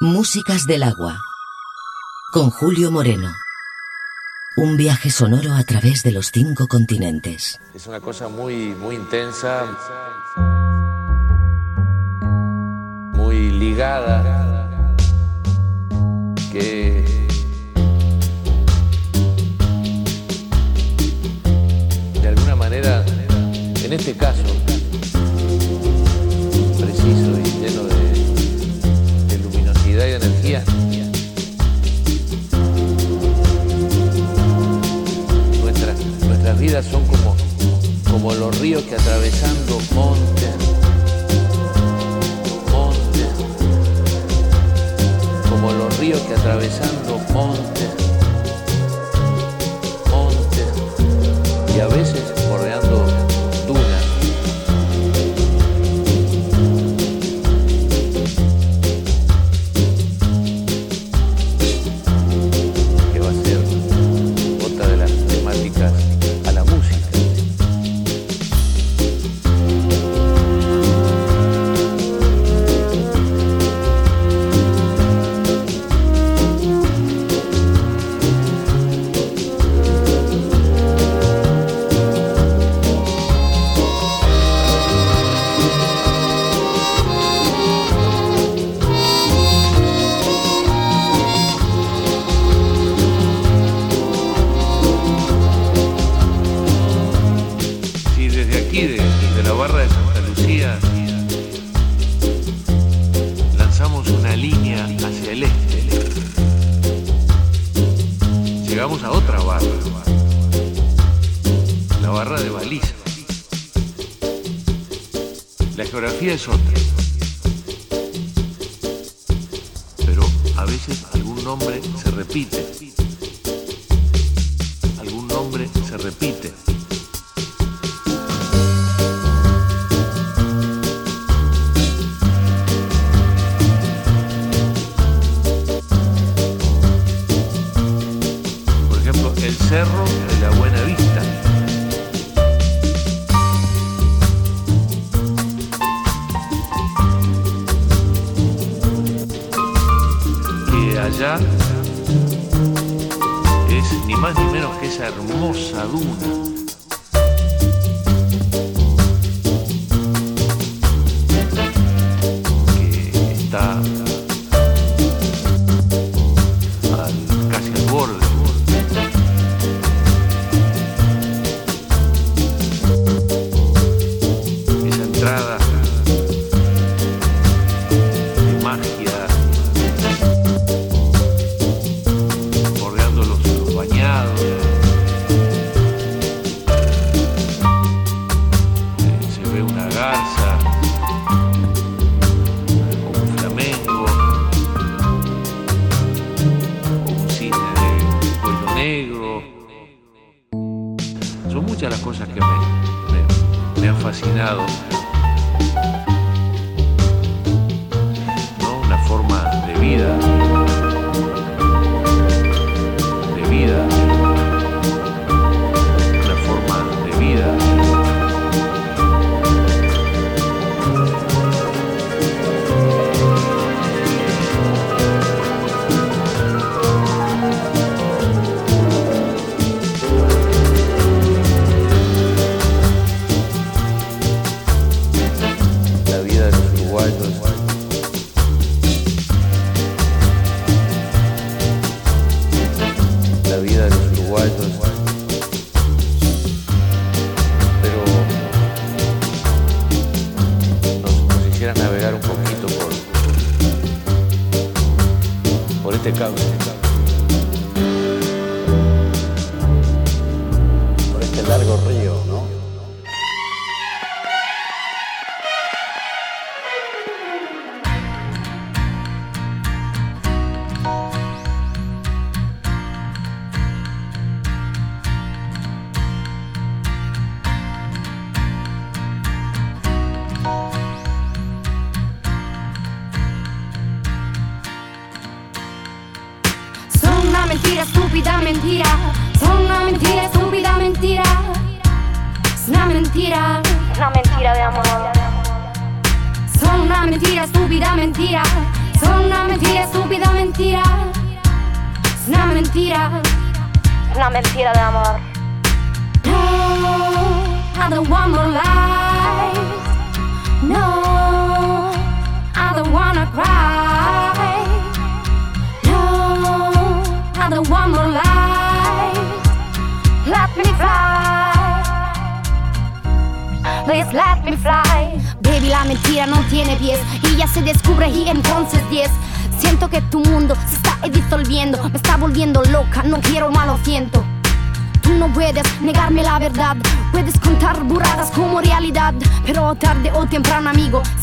Músicas del agua. Con Julio Moreno. Un viaje sonoro a través de los cinco continentes. Es una cosa muy, muy intensa. Muy ligada. Que de alguna manera, en este caso preciso y. vidas son como, como los ríos que atravesando montes, montes, como los ríos que atravesando montes, montes, y a veces La geografía es otra. Pero a veces algún nombre se repite. Algún nombre se repite.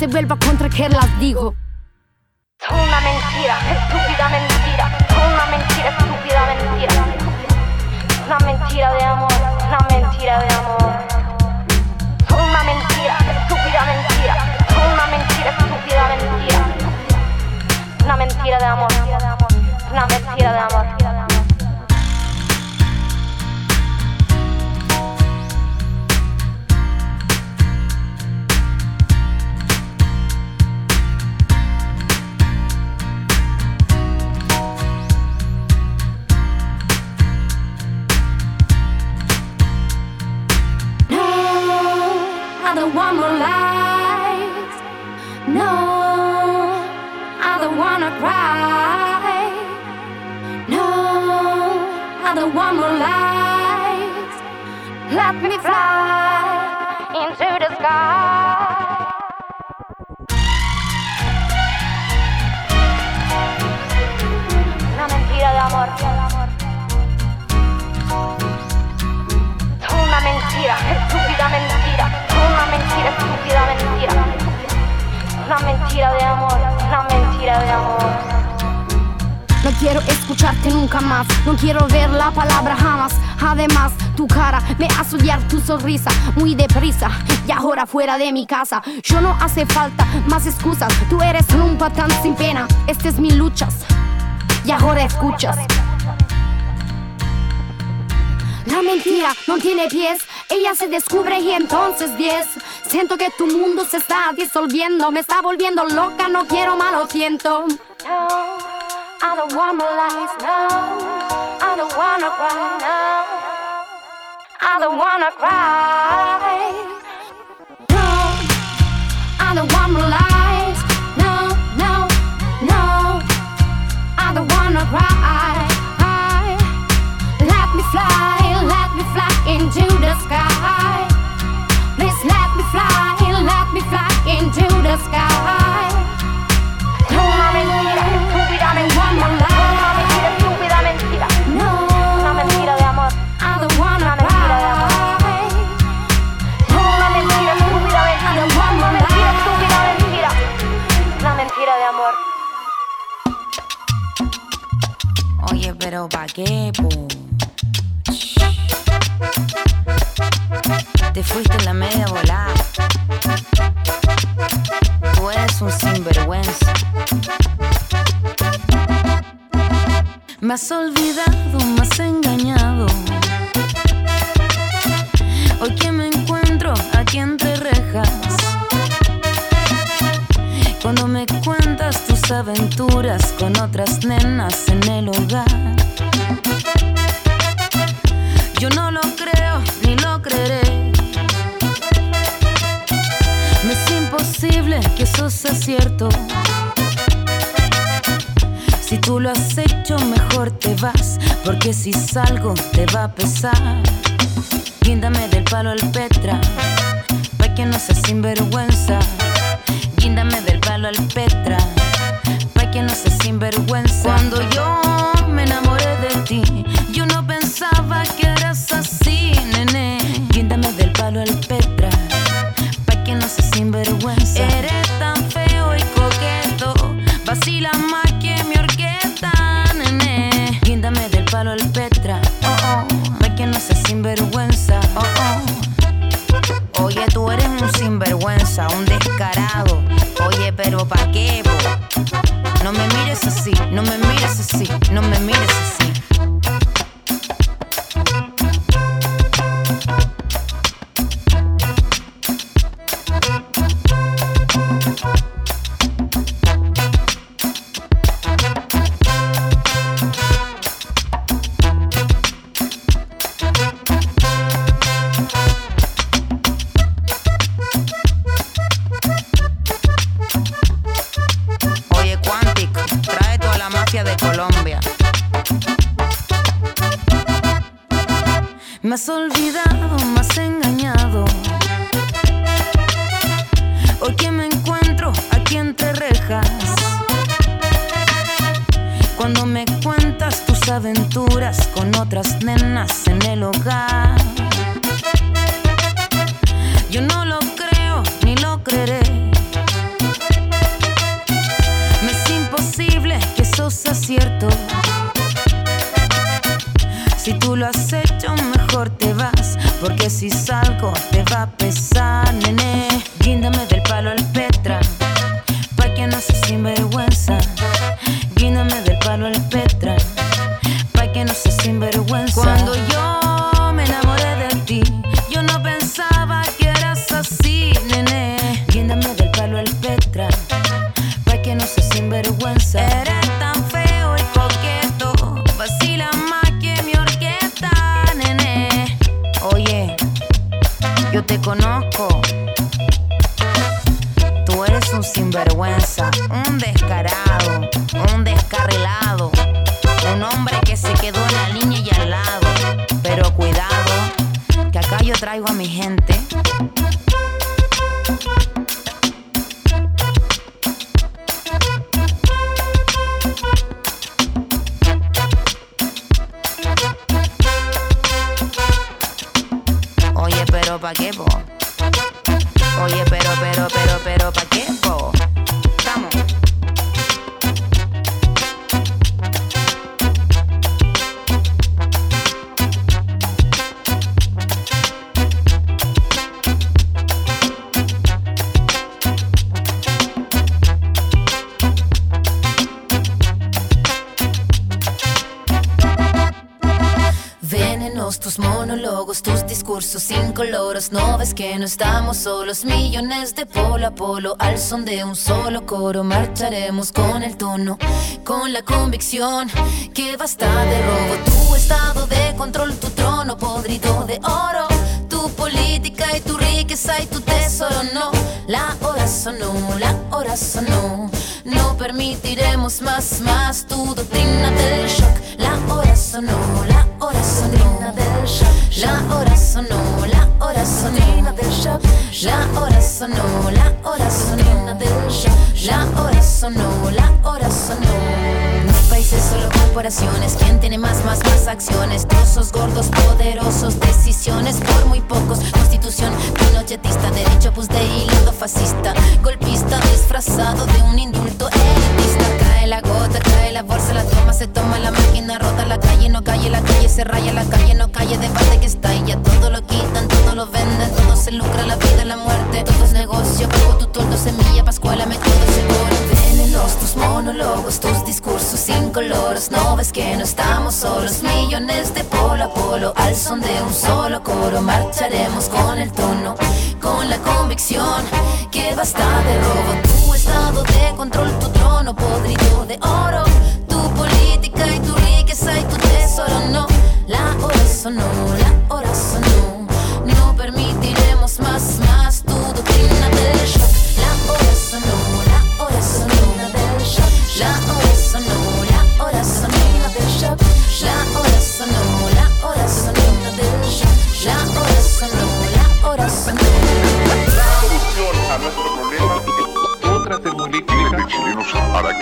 se vuelva contra que las digo. de mi casa. Yo no hace falta más excusas. Tú eres un patán sin pena. Este es mi luchas. Y ahora escuchas. La mentira no tiene pies, ella se descubre y entonces 10. Siento que tu mundo se está disolviendo, me está volviendo loca, no quiero más, lo siento. No, I don't wanna lies, no, I don't wanna cry, no, I don't wanna cry. salgo. un descarado. Oye, pero ¿pa' qué? Bo? No me mires así, no me mires así, no me mires así. Yo traigo a mi gente. Oye, pero ¿pa' qué, po? Oye, pero, pero, pero, pero, ¿pa' qué, tus discursos incoloros. No ves que no estamos solos, millones de polo a polo. Al son de un solo coro, marcharemos con el tono, con la convicción que basta de robo. Tu estado de control, tu trono podrido de oro. Tu política y tu riqueza y tu tesoro, no. La hora sonó, la hora sonó. No permitiremos más, más tu doctrina del shock. La hora sonó, la hora sonó. La hora sonó, la hora sonó. La hora sonó, la hora sonó. La hora sonó, la hora sonó. No países, solo corporaciones. ¿Quién tiene más, más, más acciones? Trozos gordos, poderosos, decisiones por muy pocos. Constitución pinochetista, derecho pues de hilo fascista. Golpista disfrazado de un indulto elitista. La gota, cae la bolsa, la toma, se toma la máquina, rota la calle, no calle, la calle se raya, la calle no calle, debate que está ya todo lo quitan, todo lo venden, todo se lucra, la vida, la muerte, todo es negocio, pago tu toldo, semilla, pascuala, me todo seguro. Venenos, tus monólogos, tus discursos incoloros, no ves que no estamos solos, millones de polo a polo, al son de un solo coro, marcharemos con el tono, con la convicción que basta de robo, tu estado de control, tu trono podrido de oro, tu política y tu riqueza y tu tesoro, no, la hora sonó,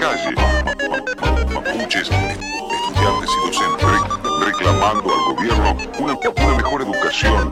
calle. Mapuches, estudiantes y docentes re- reclamando al gobierno una, una mejor educación.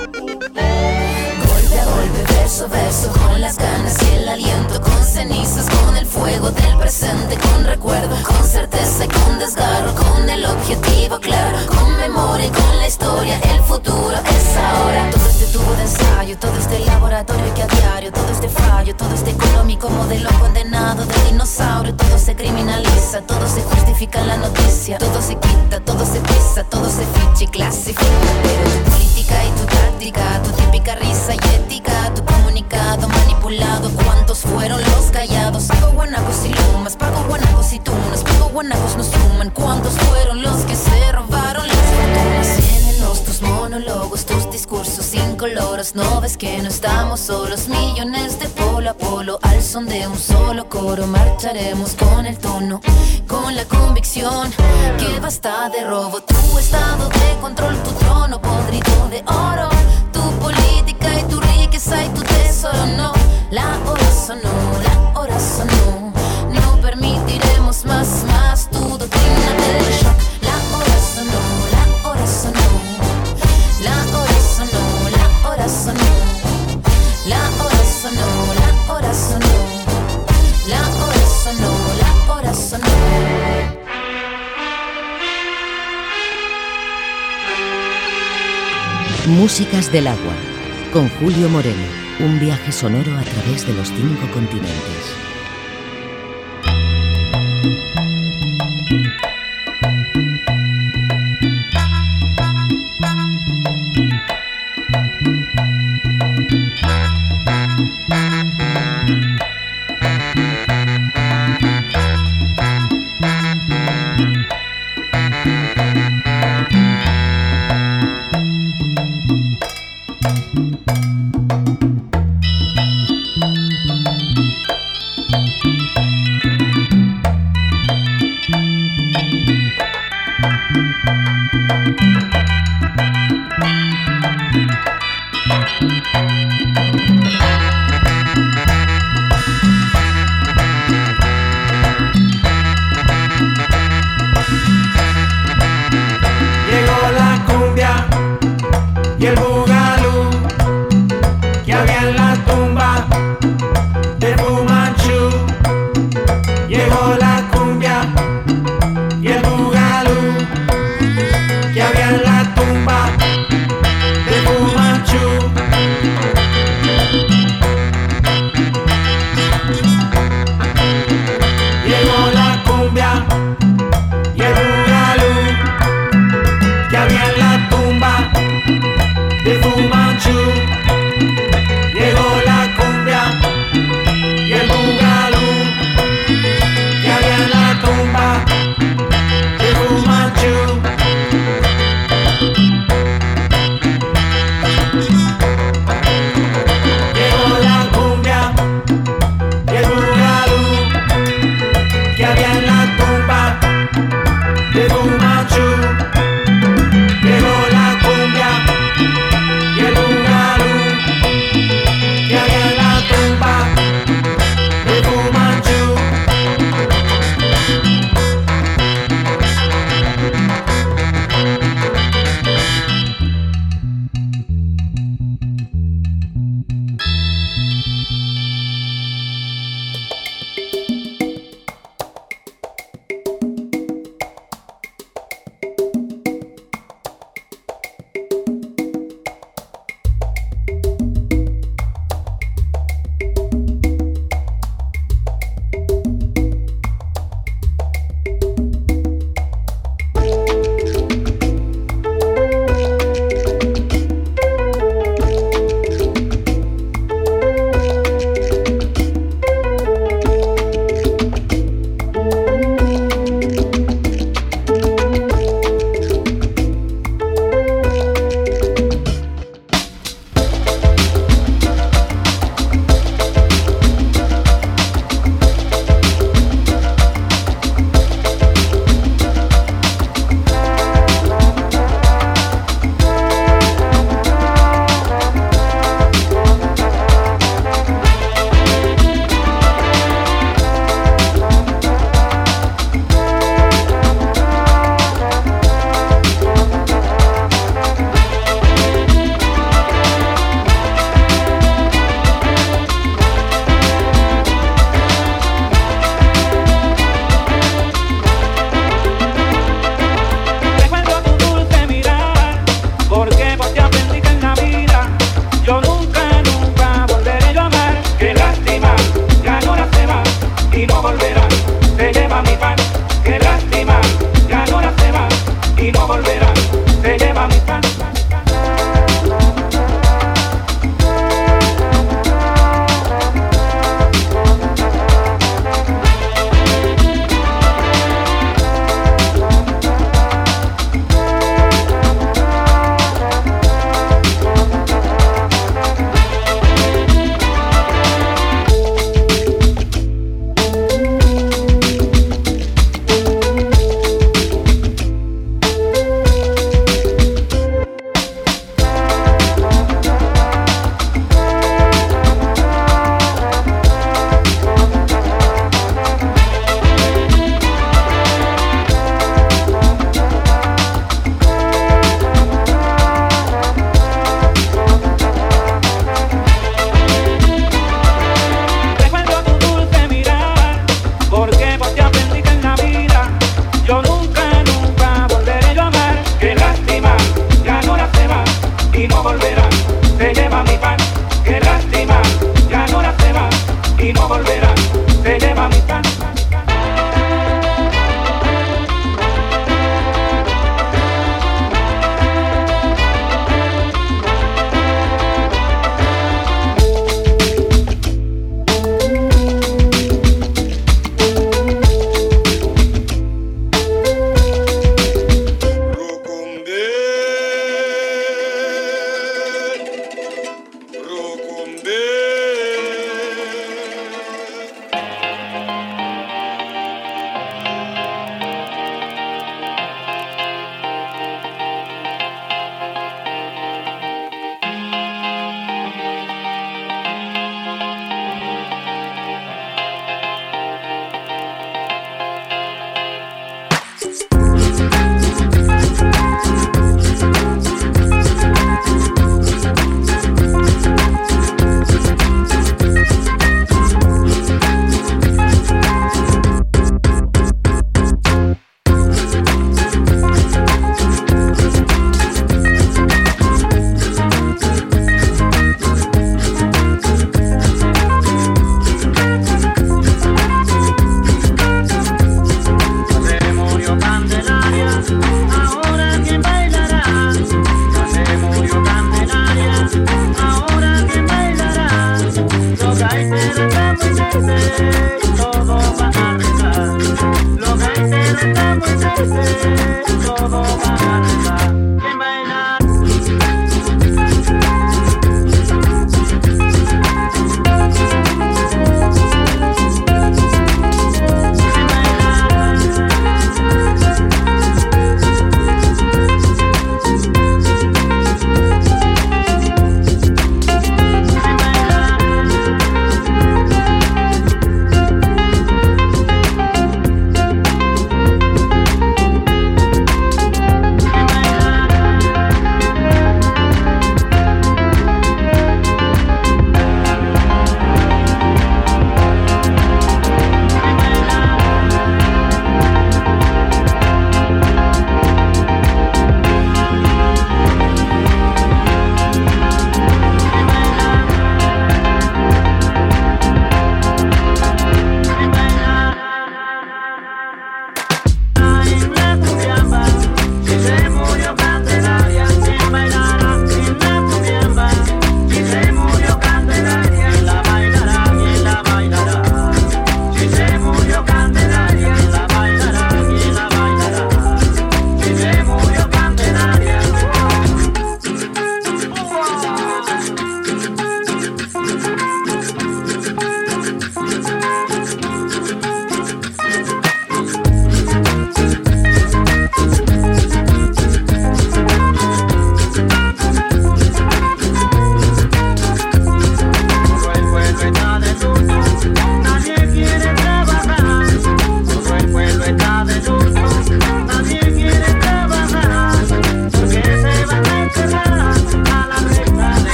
Con las ganas y el aliento, con cenizas, con el fuego del presente, con recuerdo, con certeza y con desgarro, con el objetivo claro, con memoria y con la historia, el futuro es ahora. Todo este tubo de ensayo, todo este laboratorio que a diario, todo este fallo, todo este económico modelo condenado de dinosaurio, todo se criminaliza, todo se justifica en la noticia, todo se quita, todo se pisa, todo se ficha y clasifica, tu política y tu táctica, tu típica risa y ética, tu comunicado manipulado, ¿cuántos fueron los callados? Pago guanacos y lumas, pago guanacos y tunas, pago guanacos no suman, ¿cuántos fueron los que se robaron las fortunas? Venenos, tus monólogos, tus discursos sin cinco loros. No ves que no estamos solos, millones de polo a polo. Al son de un solo coro, marcharemos con el tono, con la convicción que basta de robo. Tu estado de control, tu trono podrido de oro. Riqueza y tu tesoro, no. La hora sonó, la hora sonó. No permitiremos más, más tu doctrina del shock. La hora sonó, la hora sonó. La hora sonó, la hora sonó. La hora sonó, la hora sonó. La hora sonó, la hora sonó. Músicas del agua. Con Julio Moreno. Un viaje sonoro a través de los cinco continentes.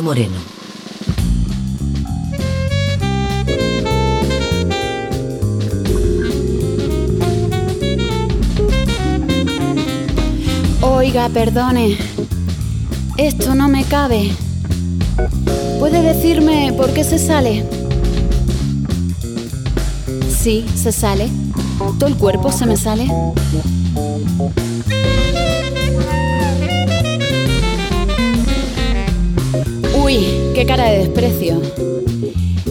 Moreno. Oiga, perdone. Esto no me cabe. ¿Puede decirme por qué se sale? Sí, se sale. Todo el cuerpo se me sale. Uy, qué cara de desprecio.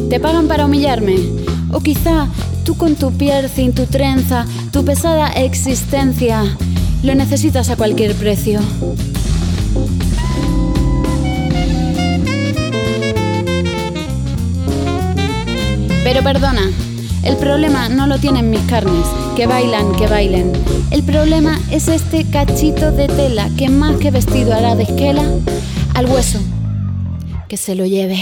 ¿Te pagan para humillarme? O quizá tú con tu piercing, tu trenza, tu pesada existencia, lo necesitas a cualquier precio. Pero perdona, el problema no lo tienen mis carnes, que bailan, que bailen. El problema es este cachito de tela que más que vestido hará de esquela al hueso. Que se lo lleve.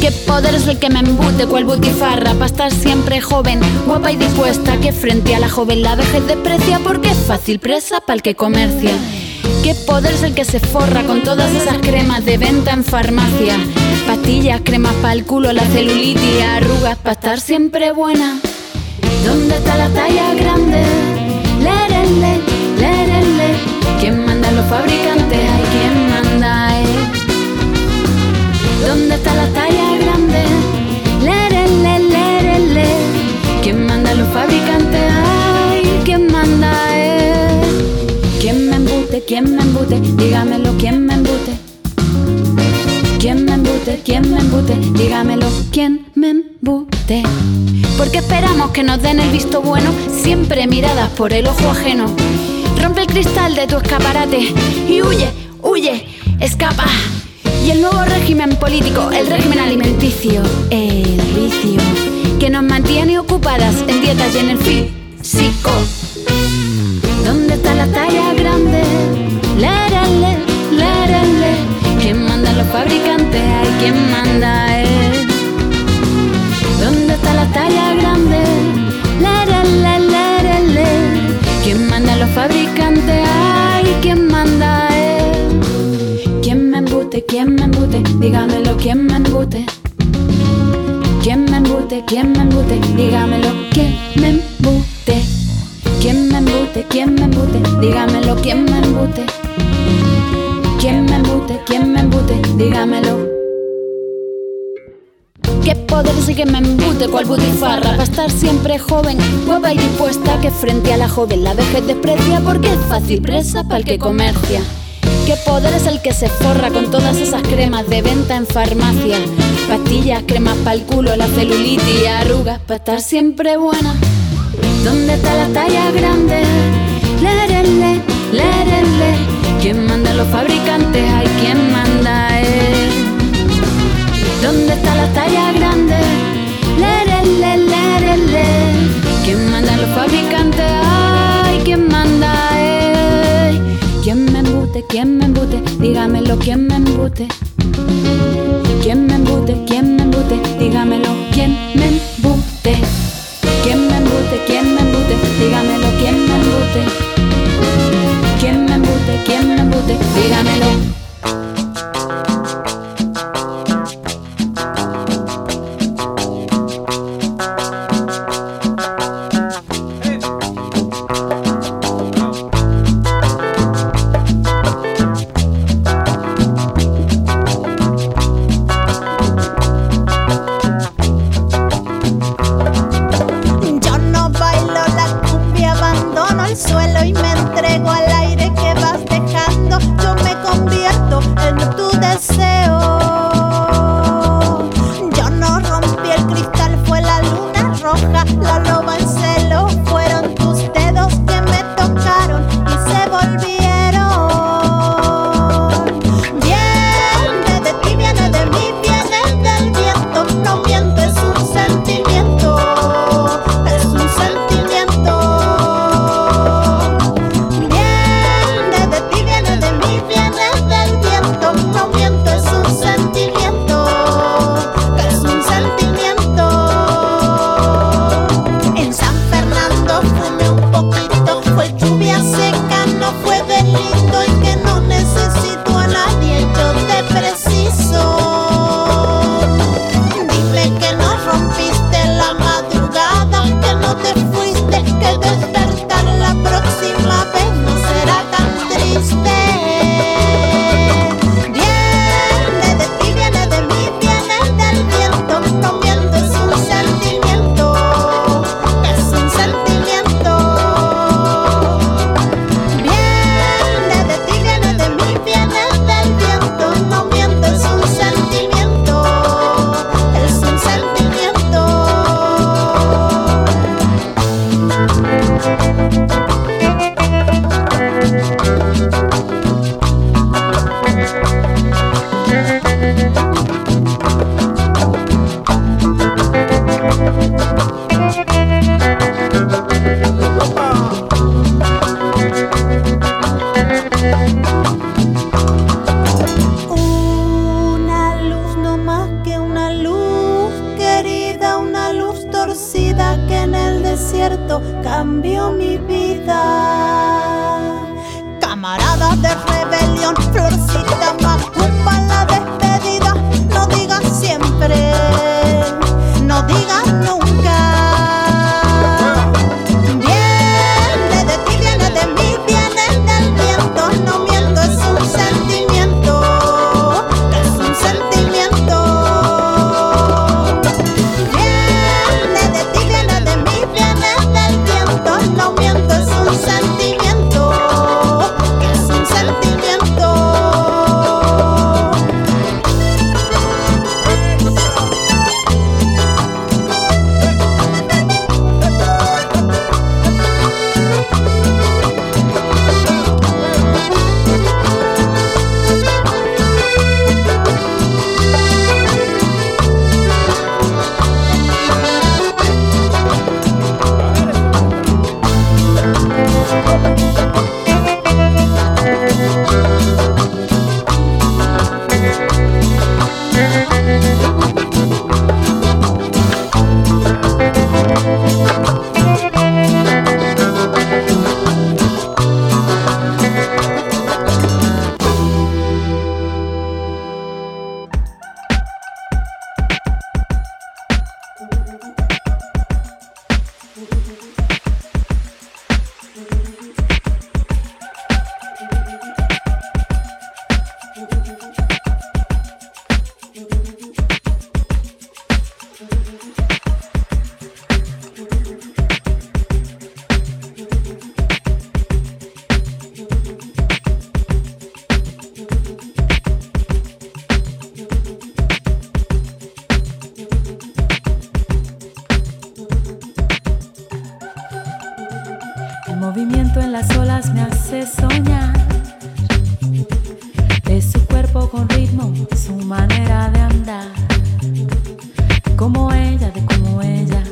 ¿Qué poder es el que me embute cual butifarra para estar siempre joven, guapa y dispuesta? Que frente a la joven la vejez desprecia porque es fácil presa para el que comercia. ¿Qué poder es el que se forra con todas esas cremas de venta en farmacia? Pastillas, cremas para el culo, la celulitis, arrugas para estar siempre buena. ¿Dónde está la talla grande? Lerele, lerele. ¿Quién manda a los fabricantes? Hay quien ¿Dónde está la talla grande? Lerele, lerele. ¿Quién manda los fabricantes? Ay, ¿quién manda, eh? ¿Quién me embute? ¿Quién me embute? Dígamelo, ¿quién me embute? ¿Quién me embute? ¿Quién me embute? Dígamelo, ¿quién me embute? Porque esperamos que nos den el visto bueno, siempre miradas por el ojo ajeno. Rompe el cristal de tu escaparate y huye, huye, escapa. Y el nuevo régimen político, el régimen alimenticio, el vicio, que nos mantiene ocupadas en dietas y en el físico. ¿Dónde está la talla grande? Lérale, lérale. ¿Quién manda a los fabricantes? Hay quien manda él. ¿Dónde está la talla grande? ¿Quién me embute? Dígamelo, ¿quién me embute? ¿Quién me embute? ¿Quién me embute? Dígamelo, ¿quién me embute? ¿Quién me embute? ¿Quién me embute? Dígamelo, ¿quién me embute? ¿Quién me embute? ¿Quién me embute? Dígamelo. ¿Qué poder sí que me embute cual butifarra para estar siempre joven, guapa y dispuesta que frente a la joven la vejez desprecia porque es fácil presa para el que comercia? ¿Qué poder es el que se forra con todas esas cremas de venta en farmacia? Pastillas, cremas para el culo, la celulitis y arrugas para estar siempre buena. ¿Dónde está la talla grande? Lérele, lérele. ¿Quién manda los fabricantes? Hay quien manda él. ¿Dónde está la talla grande? Lérele, lérele. ¿Quién manda a los fabricantes? ¿Quién me embute? Dígamelo, ¿quién me embute? ¿Quién me embute? ¿Quién me embute? Dígamelo, ¿quién me embute? ¿Quién me embute? ¿Quién me embute? Dígamelo, ¿quién me embute? ¿Quién me embute? ¿Quién me embute? Dígamelo. cambió mi vida. Camaradas de rebelión, florcita más. movimiento en las olas me hace soñar. De su cuerpo con ritmo, su manera de andar. Como ella, de como ella.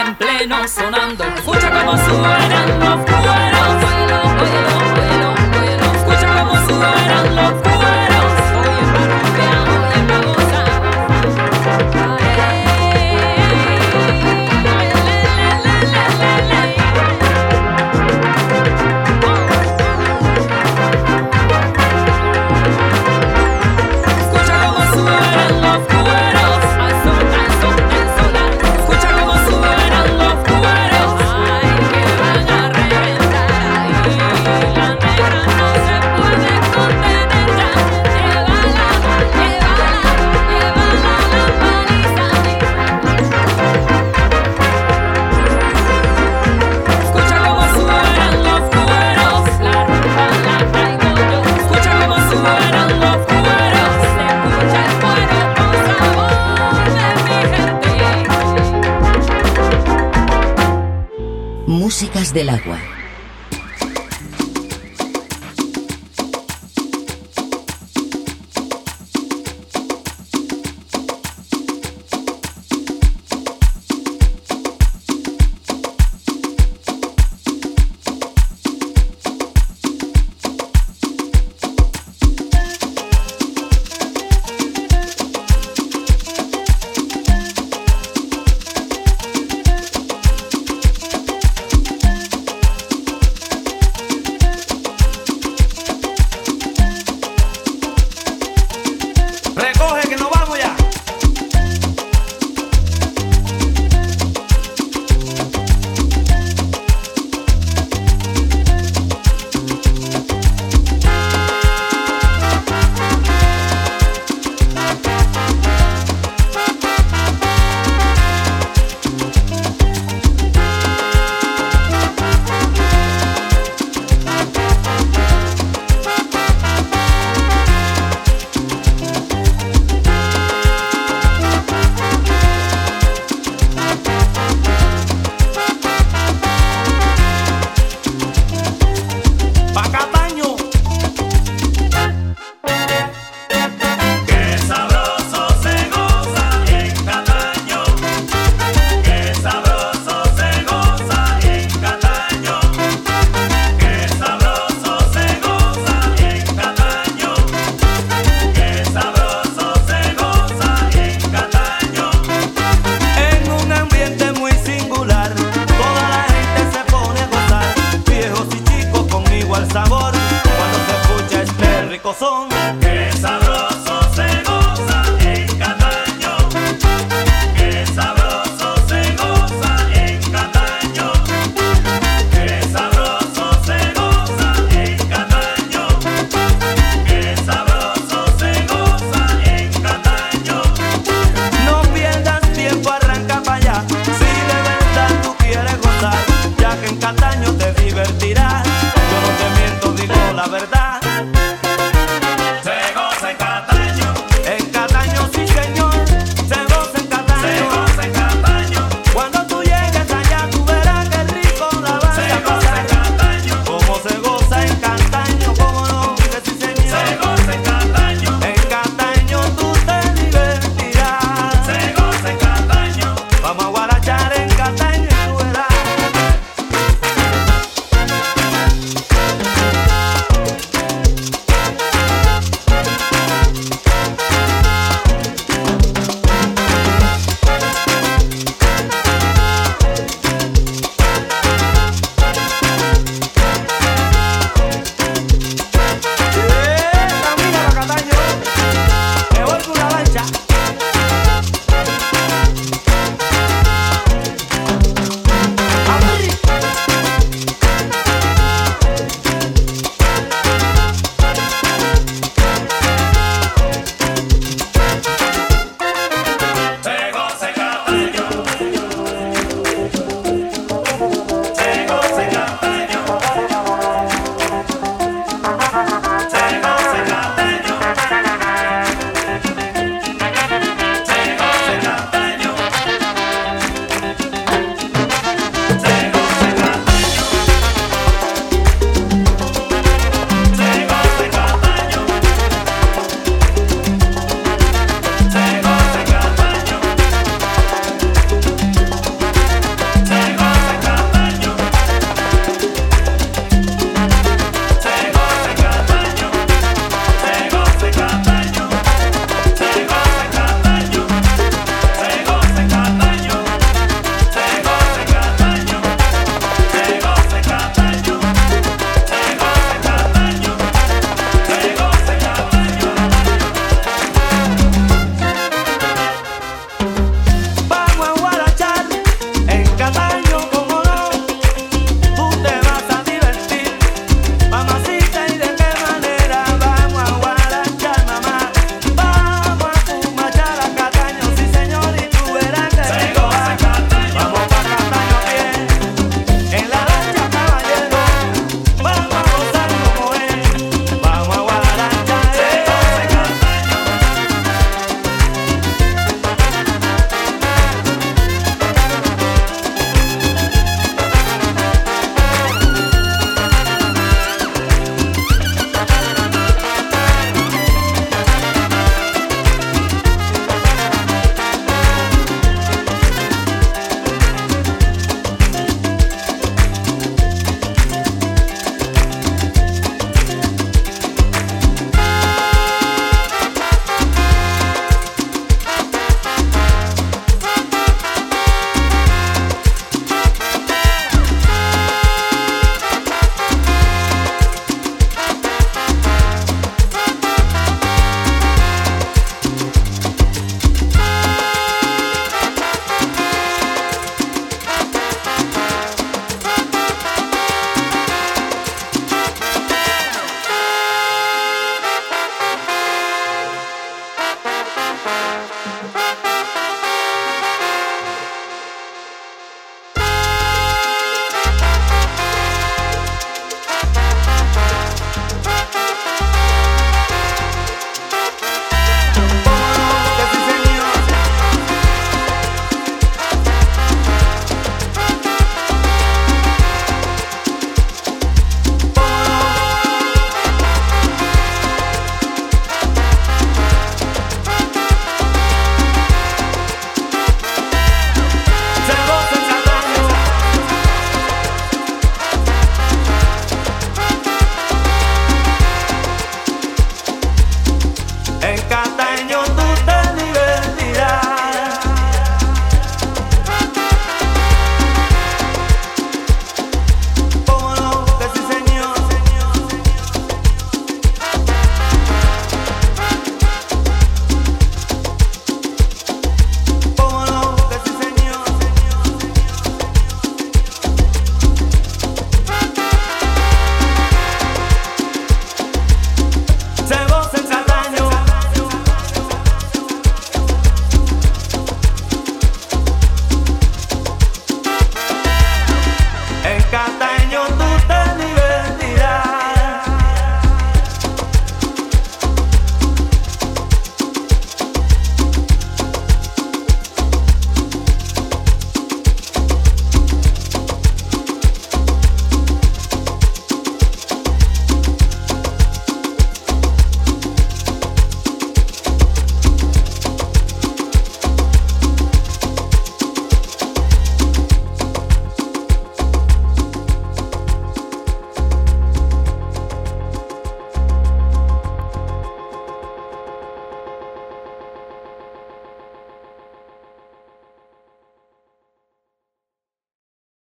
En pleno sonando. Escucha cómo suenan del agua.